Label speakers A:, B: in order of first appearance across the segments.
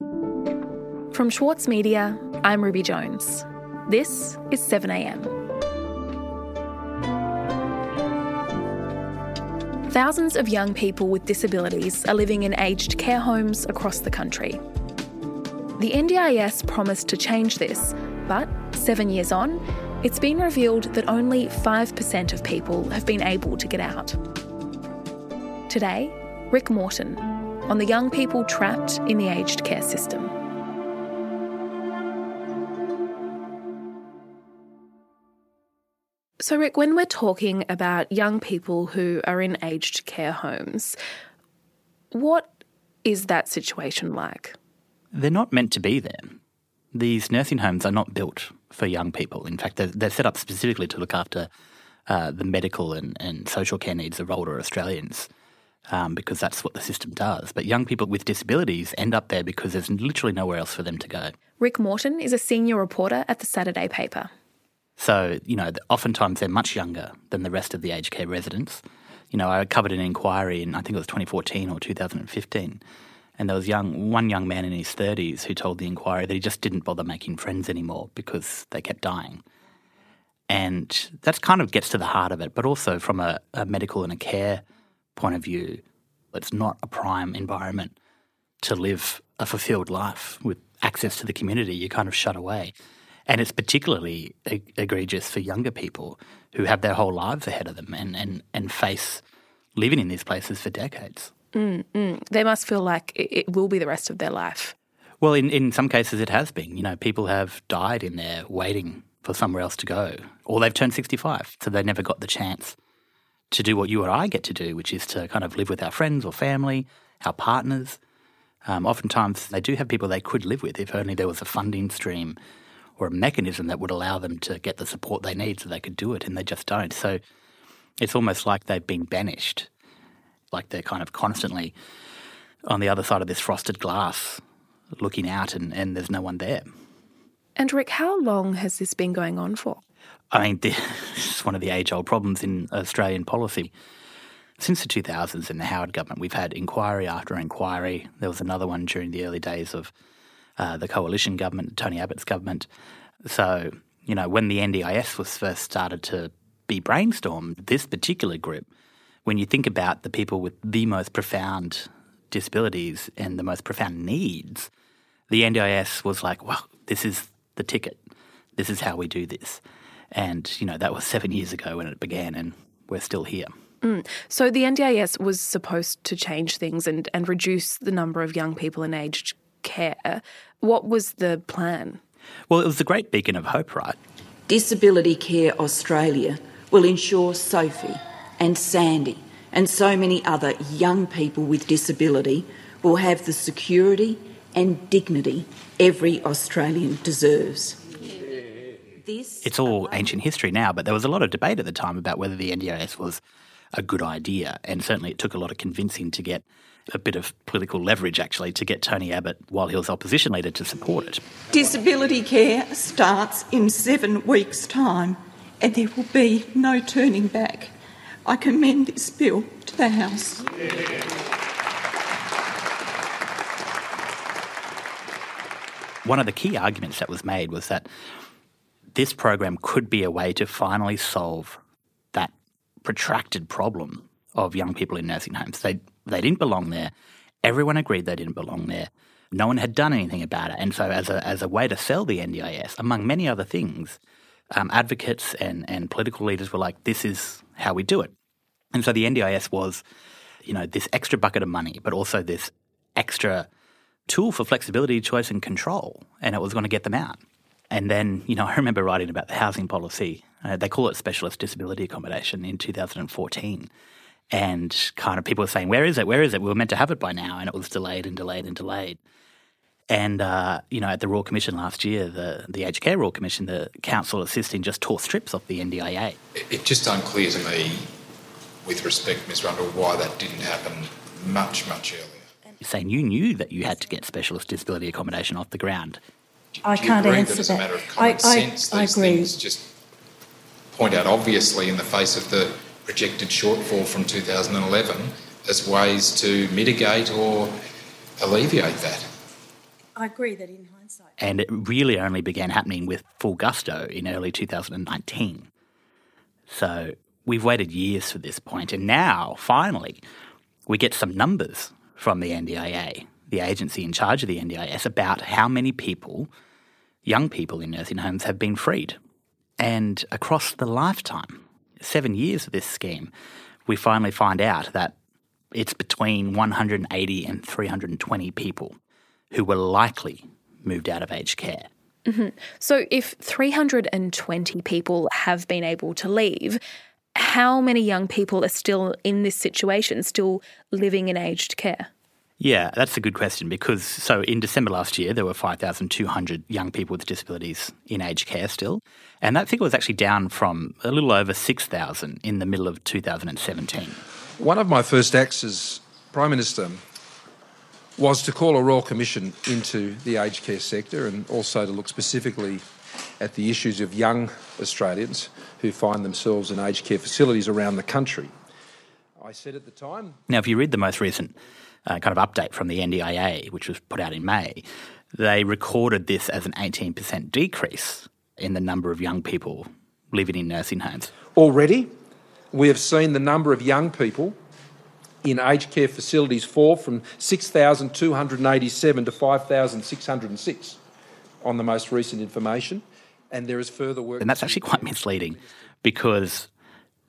A: From Schwartz Media, I'm Ruby Jones. This is 7am. Thousands of young people with disabilities are living in aged care homes across the country. The NDIS promised to change this, but seven years on, it's been revealed that only 5% of people have been able to get out. Today, Rick Morton on the young people trapped in the aged care system. So, Rick, when we're talking about young people who are in aged care homes, what is that situation like?
B: They're not meant to be there. These nursing homes are not built for young people. In fact, they're, they're set up specifically to look after uh, the medical and, and social care needs of older Australians. Um, because that's what the system does. But young people with disabilities end up there because there's literally nowhere else for them to go.
A: Rick Morton is a senior reporter at the Saturday paper.
B: So, you know, oftentimes they're much younger than the rest of the aged care residents. You know, I covered an inquiry in, I think it was 2014 or 2015, and there was young one young man in his 30s who told the inquiry that he just didn't bother making friends anymore because they kept dying. And that kind of gets to the heart of it, but also from a, a medical and a care point of view, it's not a prime environment to live a fulfilled life with access to the community. You're kind of shut away. And it's particularly egregious for younger people who have their whole lives ahead of them and, and, and face living in these places for decades.
A: Mm, mm. They must feel like it will be the rest of their life.
B: Well, in, in some cases, it has been. You know, people have died in there waiting for somewhere else to go, or they've turned 65, so they never got the chance to do what you or I get to do, which is to kind of live with our friends or family, our partners. Um, oftentimes, they do have people they could live with if only there was a funding stream or a mechanism that would allow them to get the support they need so they could do it, and they just don't. So it's almost like they've been banished, like they're kind of constantly on the other side of this frosted glass looking out, and, and there's no one there.
A: And Rick, how long has this been going on for?
B: I mean, this is one of the age old problems in Australian policy. Since the 2000s in the Howard government, we've had inquiry after inquiry. There was another one during the early days of uh, the coalition government, Tony Abbott's government. So, you know, when the NDIS was first started to be brainstormed, this particular group, when you think about the people with the most profound disabilities and the most profound needs, the NDIS was like, well, this is the ticket. This is how we do this. And, you know, that was seven years ago when it began, and we're still here.
A: Mm. So the NDIS was supposed to change things and, and reduce the number of young people in aged care. What was the plan?
B: Well, it was a great beacon of hope, right?
C: Disability Care Australia will ensure Sophie and Sandy and so many other young people with disability will have the security and dignity every Australian deserves.
B: This it's all ancient history now, but there was a lot of debate at the time about whether the NDIS was a good idea, and certainly it took a lot of convincing to get a bit of political leverage actually to get Tony Abbott, while he was opposition leader, to support it.
C: Disability care starts in seven weeks' time, and there will be no turning back. I commend this bill to the House.
B: One of the key arguments that was made was that this program could be a way to finally solve that protracted problem of young people in nursing homes. They they didn't belong there. Everyone agreed they didn't belong there. No one had done anything about it. And so, as a, as a way to sell the NDIS, among many other things, um, advocates and, and political leaders were like, this is how we do it. And so the NDIS was, you know, this extra bucket of money, but also this extra tool for flexibility, choice, and control. And it was going to get them out. And then, you know, I remember writing about the housing policy. Uh, they call it specialist disability accommodation in 2014 and kind of people were saying, "Where is it? Where is it? We were meant to have it by now," and it was delayed and delayed and delayed. And uh, you know, at the Royal Commission last year, the the Aged Care Royal Commission, the counsel assisting just tore strips off the NDIA.
D: It's just unclear to me, with respect, Ms. Rundle, why that didn't happen much much earlier.
B: Saying you knew that you had to get specialist disability accommodation off the ground.
E: I can't answer
D: that. As
E: a
D: matter of common I, sense, I, these I things just point out obviously in the face of the projected shortfall from 2011 as ways to mitigate or alleviate that?
E: I agree that in hindsight.
B: And it really only began happening with full gusto in early 2019. So we've waited years for this point, and now, finally, we get some numbers from the NDIA, the agency in charge of the NDIS, about how many people, young people in nursing homes, have been freed. And across the lifetime, seven years of this scheme, we finally find out that it's between 180 and 320 people who were likely moved out of aged care.
A: Mm-hmm. So, if 320 people have been able to leave, how many young people are still in this situation, still living in aged care?
B: Yeah, that's a good question because so in December last year, there were 5,200 young people with disabilities in aged care still. And that figure was actually down from a little over 6,000 in the middle of 2017.
F: One of my first acts as Prime Minister was to call a Royal Commission into the aged care sector and also to look specifically at the issues of young Australians who find themselves in aged care facilities around the country. I said at the time.
B: Now, if you read the most recent uh, kind of update from the NDIA, which was put out in May, they recorded this as an 18% decrease in the number of young people living in nursing homes.
F: Already, we have seen the number of young people in aged care facilities fall from 6,287 to 5,606 on the most recent information. And there is further work.
B: And that's actually quite misleading because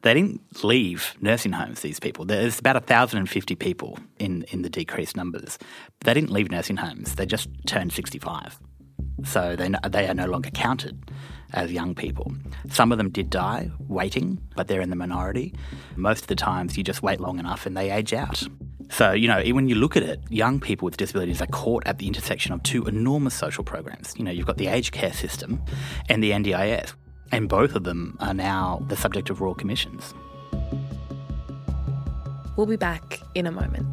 B: they didn't leave nursing homes, these people. There's about 1,050 people in, in the decreased numbers. They didn't leave nursing homes, they just turned 65. So they, they are no longer counted as young people. Some of them did die waiting, but they're in the minority. Most of the times you just wait long enough and they age out. So, you know, when you look at it, young people with disabilities are caught at the intersection of two enormous social programs. You know, you've got the aged care system and the NDIS, and both of them are now the subject of royal commissions.
A: We'll be back in a moment.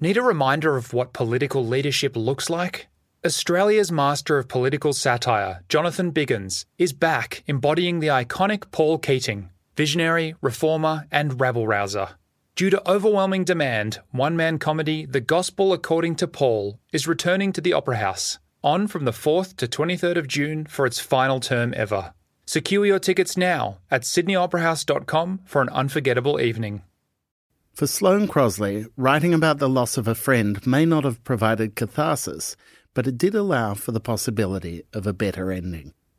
G: Need a reminder of what political leadership looks like? Australia's master of political satire, Jonathan Biggins, is back embodying the iconic Paul Keating, visionary, reformer, and rabble rouser. Due to overwhelming demand, one man comedy The Gospel According to Paul is returning to the Opera House, on from the 4th to 23rd of June for its final term ever. Secure your tickets now at sydneyoperahouse.com for an unforgettable evening.
H: For Sloane Crosley, writing about the loss of a friend may not have provided catharsis, but it did allow for the possibility of a better ending.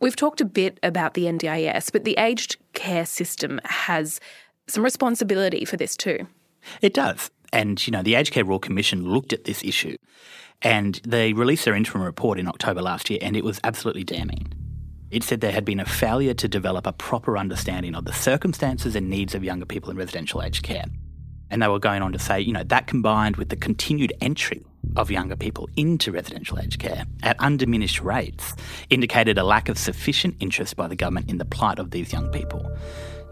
A: We've talked a bit about the NDIS, but the aged care system has some responsibility for this too.
B: It does. And, you know, the Aged Care Royal Commission looked at this issue and they released their interim report in October last year, and it was absolutely damning. It said there had been a failure to develop a proper understanding of the circumstances and needs of younger people in residential aged care. And they were going on to say, you know, that combined with the continued entry of younger people into residential aged care at undiminished rates indicated a lack of sufficient interest by the government in the plight of these young people.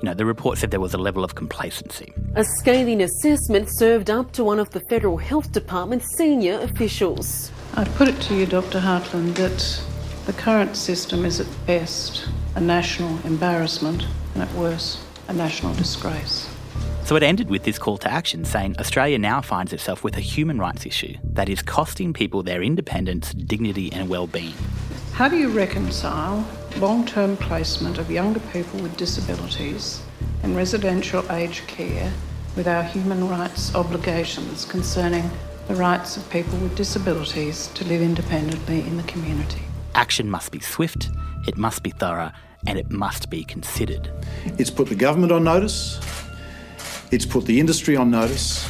B: You know, the report said there was a level of complacency.
I: A scathing assessment served up to one of the Federal Health Department's senior officials.
J: I'd put it to you, Dr. Hartland, that the current system is at best a national embarrassment and at worst a national disgrace.
B: So it ended with this call to action saying Australia now finds itself with a human rights issue that is costing people their independence, dignity, and well-being.
J: How do you reconcile long term placement of younger people with disabilities in residential aged care with our human rights obligations concerning the rights of people with disabilities to live independently in the community?
B: Action must be swift, it must be thorough, and it must be considered.
K: It's put the government on notice, it's put the industry on notice,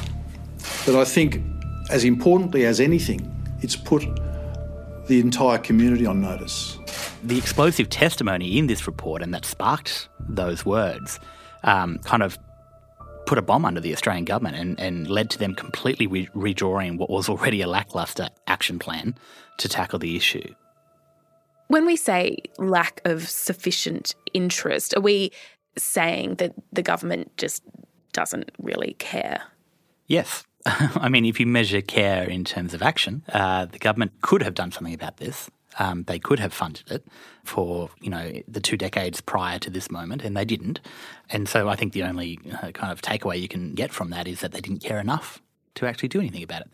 K: but I think as importantly as anything, it's put the entire community on notice.
B: The explosive testimony in this report and that sparked those words um, kind of put a bomb under the Australian government and, and led to them completely re- redrawing what was already a lackluster action plan to tackle the issue.
A: When we say lack of sufficient interest, are we saying that the government just doesn't really care?
B: Yes. I mean, if you measure care in terms of action, uh, the government could have done something about this. Um, they could have funded it for you know the two decades prior to this moment, and they didn't. And so I think the only uh, kind of takeaway you can get from that is that they didn't care enough to actually do anything about it.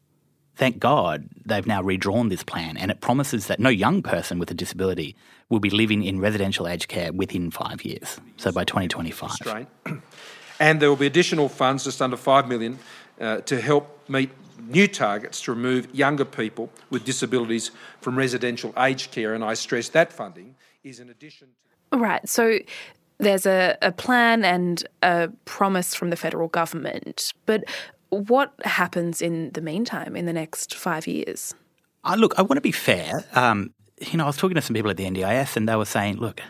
B: Thank God they've now redrawn this plan, and it promises that no young person with a disability will be living in residential aged care within five years. So by 2025.
F: And there will be additional funds, just under 5 million, uh, to help meet new targets to remove younger people with disabilities from residential aged care. And I stress that funding is in addition
A: to. Right. So there's a, a plan and a promise from the federal government. But what happens in the meantime, in the next five years?
B: Uh, look, I want to be fair. Um, you know, I was talking to some people at the NDIS and they were saying, look,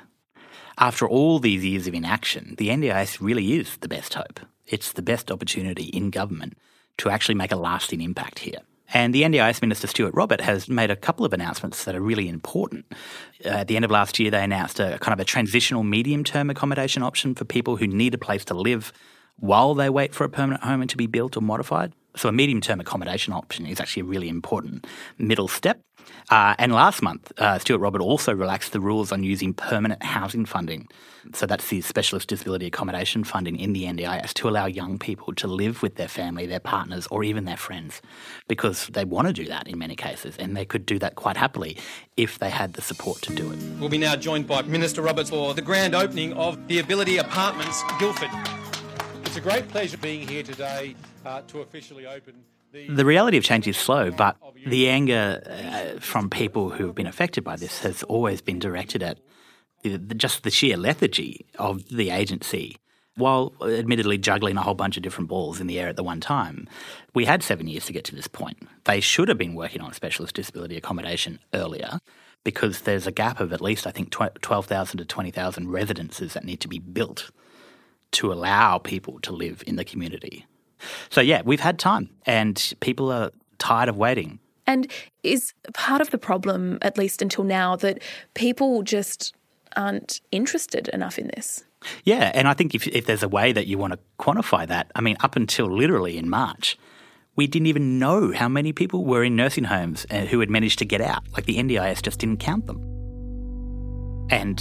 B: after all these years of inaction, the NDIS really is the best hope. It's the best opportunity in government to actually make a lasting impact here. And the NDIS Minister Stuart Robert has made a couple of announcements that are really important. At the end of last year, they announced a kind of a transitional medium term accommodation option for people who need a place to live while they wait for a permanent home to be built or modified. So a medium term accommodation option is actually a really important middle step. Uh, and last month, uh, Stuart Robert also relaxed the rules on using permanent housing funding. So that's the Specialist Disability Accommodation funding in the NDIS to allow young people to live with their family, their partners, or even their friends, because they want to do that in many cases, and they could do that quite happily if they had the support to do it.
E: We'll be now joined by Minister Roberts for the grand opening of the Ability Apartments, Guildford. It's a great pleasure being here today to officially open.
B: The reality of change is slow, but the anger uh, from people who have been affected by this has always been directed at the, the, just the sheer lethargy of the agency. While admittedly juggling a whole bunch of different balls in the air at the one time, we had seven years to get to this point. They should have been working on specialist disability accommodation earlier because there's a gap of at least, I think, 12,000 to 20,000 residences that need to be built to allow people to live in the community. So, yeah, we've had time and people are tired of waiting.
A: And is part of the problem, at least until now, that people just aren't interested enough in this?
B: Yeah, and I think if, if there's a way that you want to quantify that, I mean, up until literally in March, we didn't even know how many people were in nursing homes uh, who had managed to get out. Like the NDIS just didn't count them. And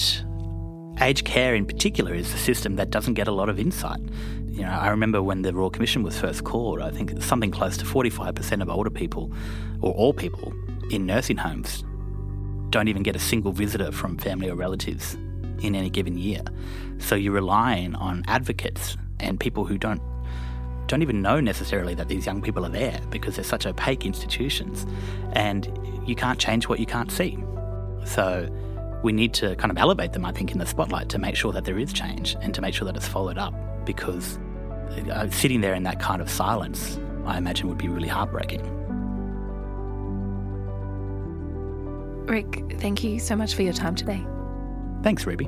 B: aged care in particular is a system that doesn't get a lot of insight. You know, I remember when the Royal Commission was first called, I think something close to 45% of older people, or all people, in nursing homes don't even get a single visitor from family or relatives in any given year. So you're relying on advocates and people who don't don't even know necessarily that these young people are there because they're such opaque institutions and you can't change what you can't see. So we need to kind of elevate them, I think, in the spotlight to make sure that there is change and to make sure that it's followed up because uh, sitting there in that kind of silence, I imagine, would be really heartbreaking.
A: Rick, thank you so much for your time today.
B: Thanks, Ruby.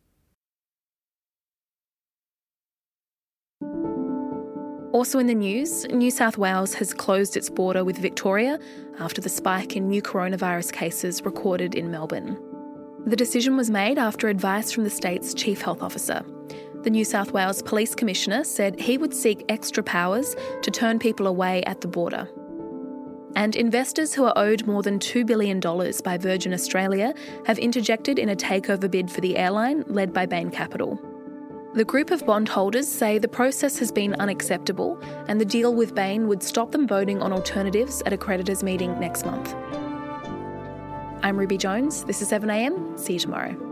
A: Also in the news, New South Wales has closed its border with Victoria after the spike in new coronavirus cases recorded in Melbourne. The decision was made after advice from the state's Chief Health Officer. The New South Wales Police Commissioner said he would seek extra powers to turn people away at the border. And investors who are owed more than $2 billion by Virgin Australia have interjected in a takeover bid for the airline led by Bain Capital. The group of bondholders say the process has been unacceptable and the deal with Bain would stop them voting on alternatives at a creditors' meeting next month. I'm Ruby Jones. This is 7am. See you tomorrow.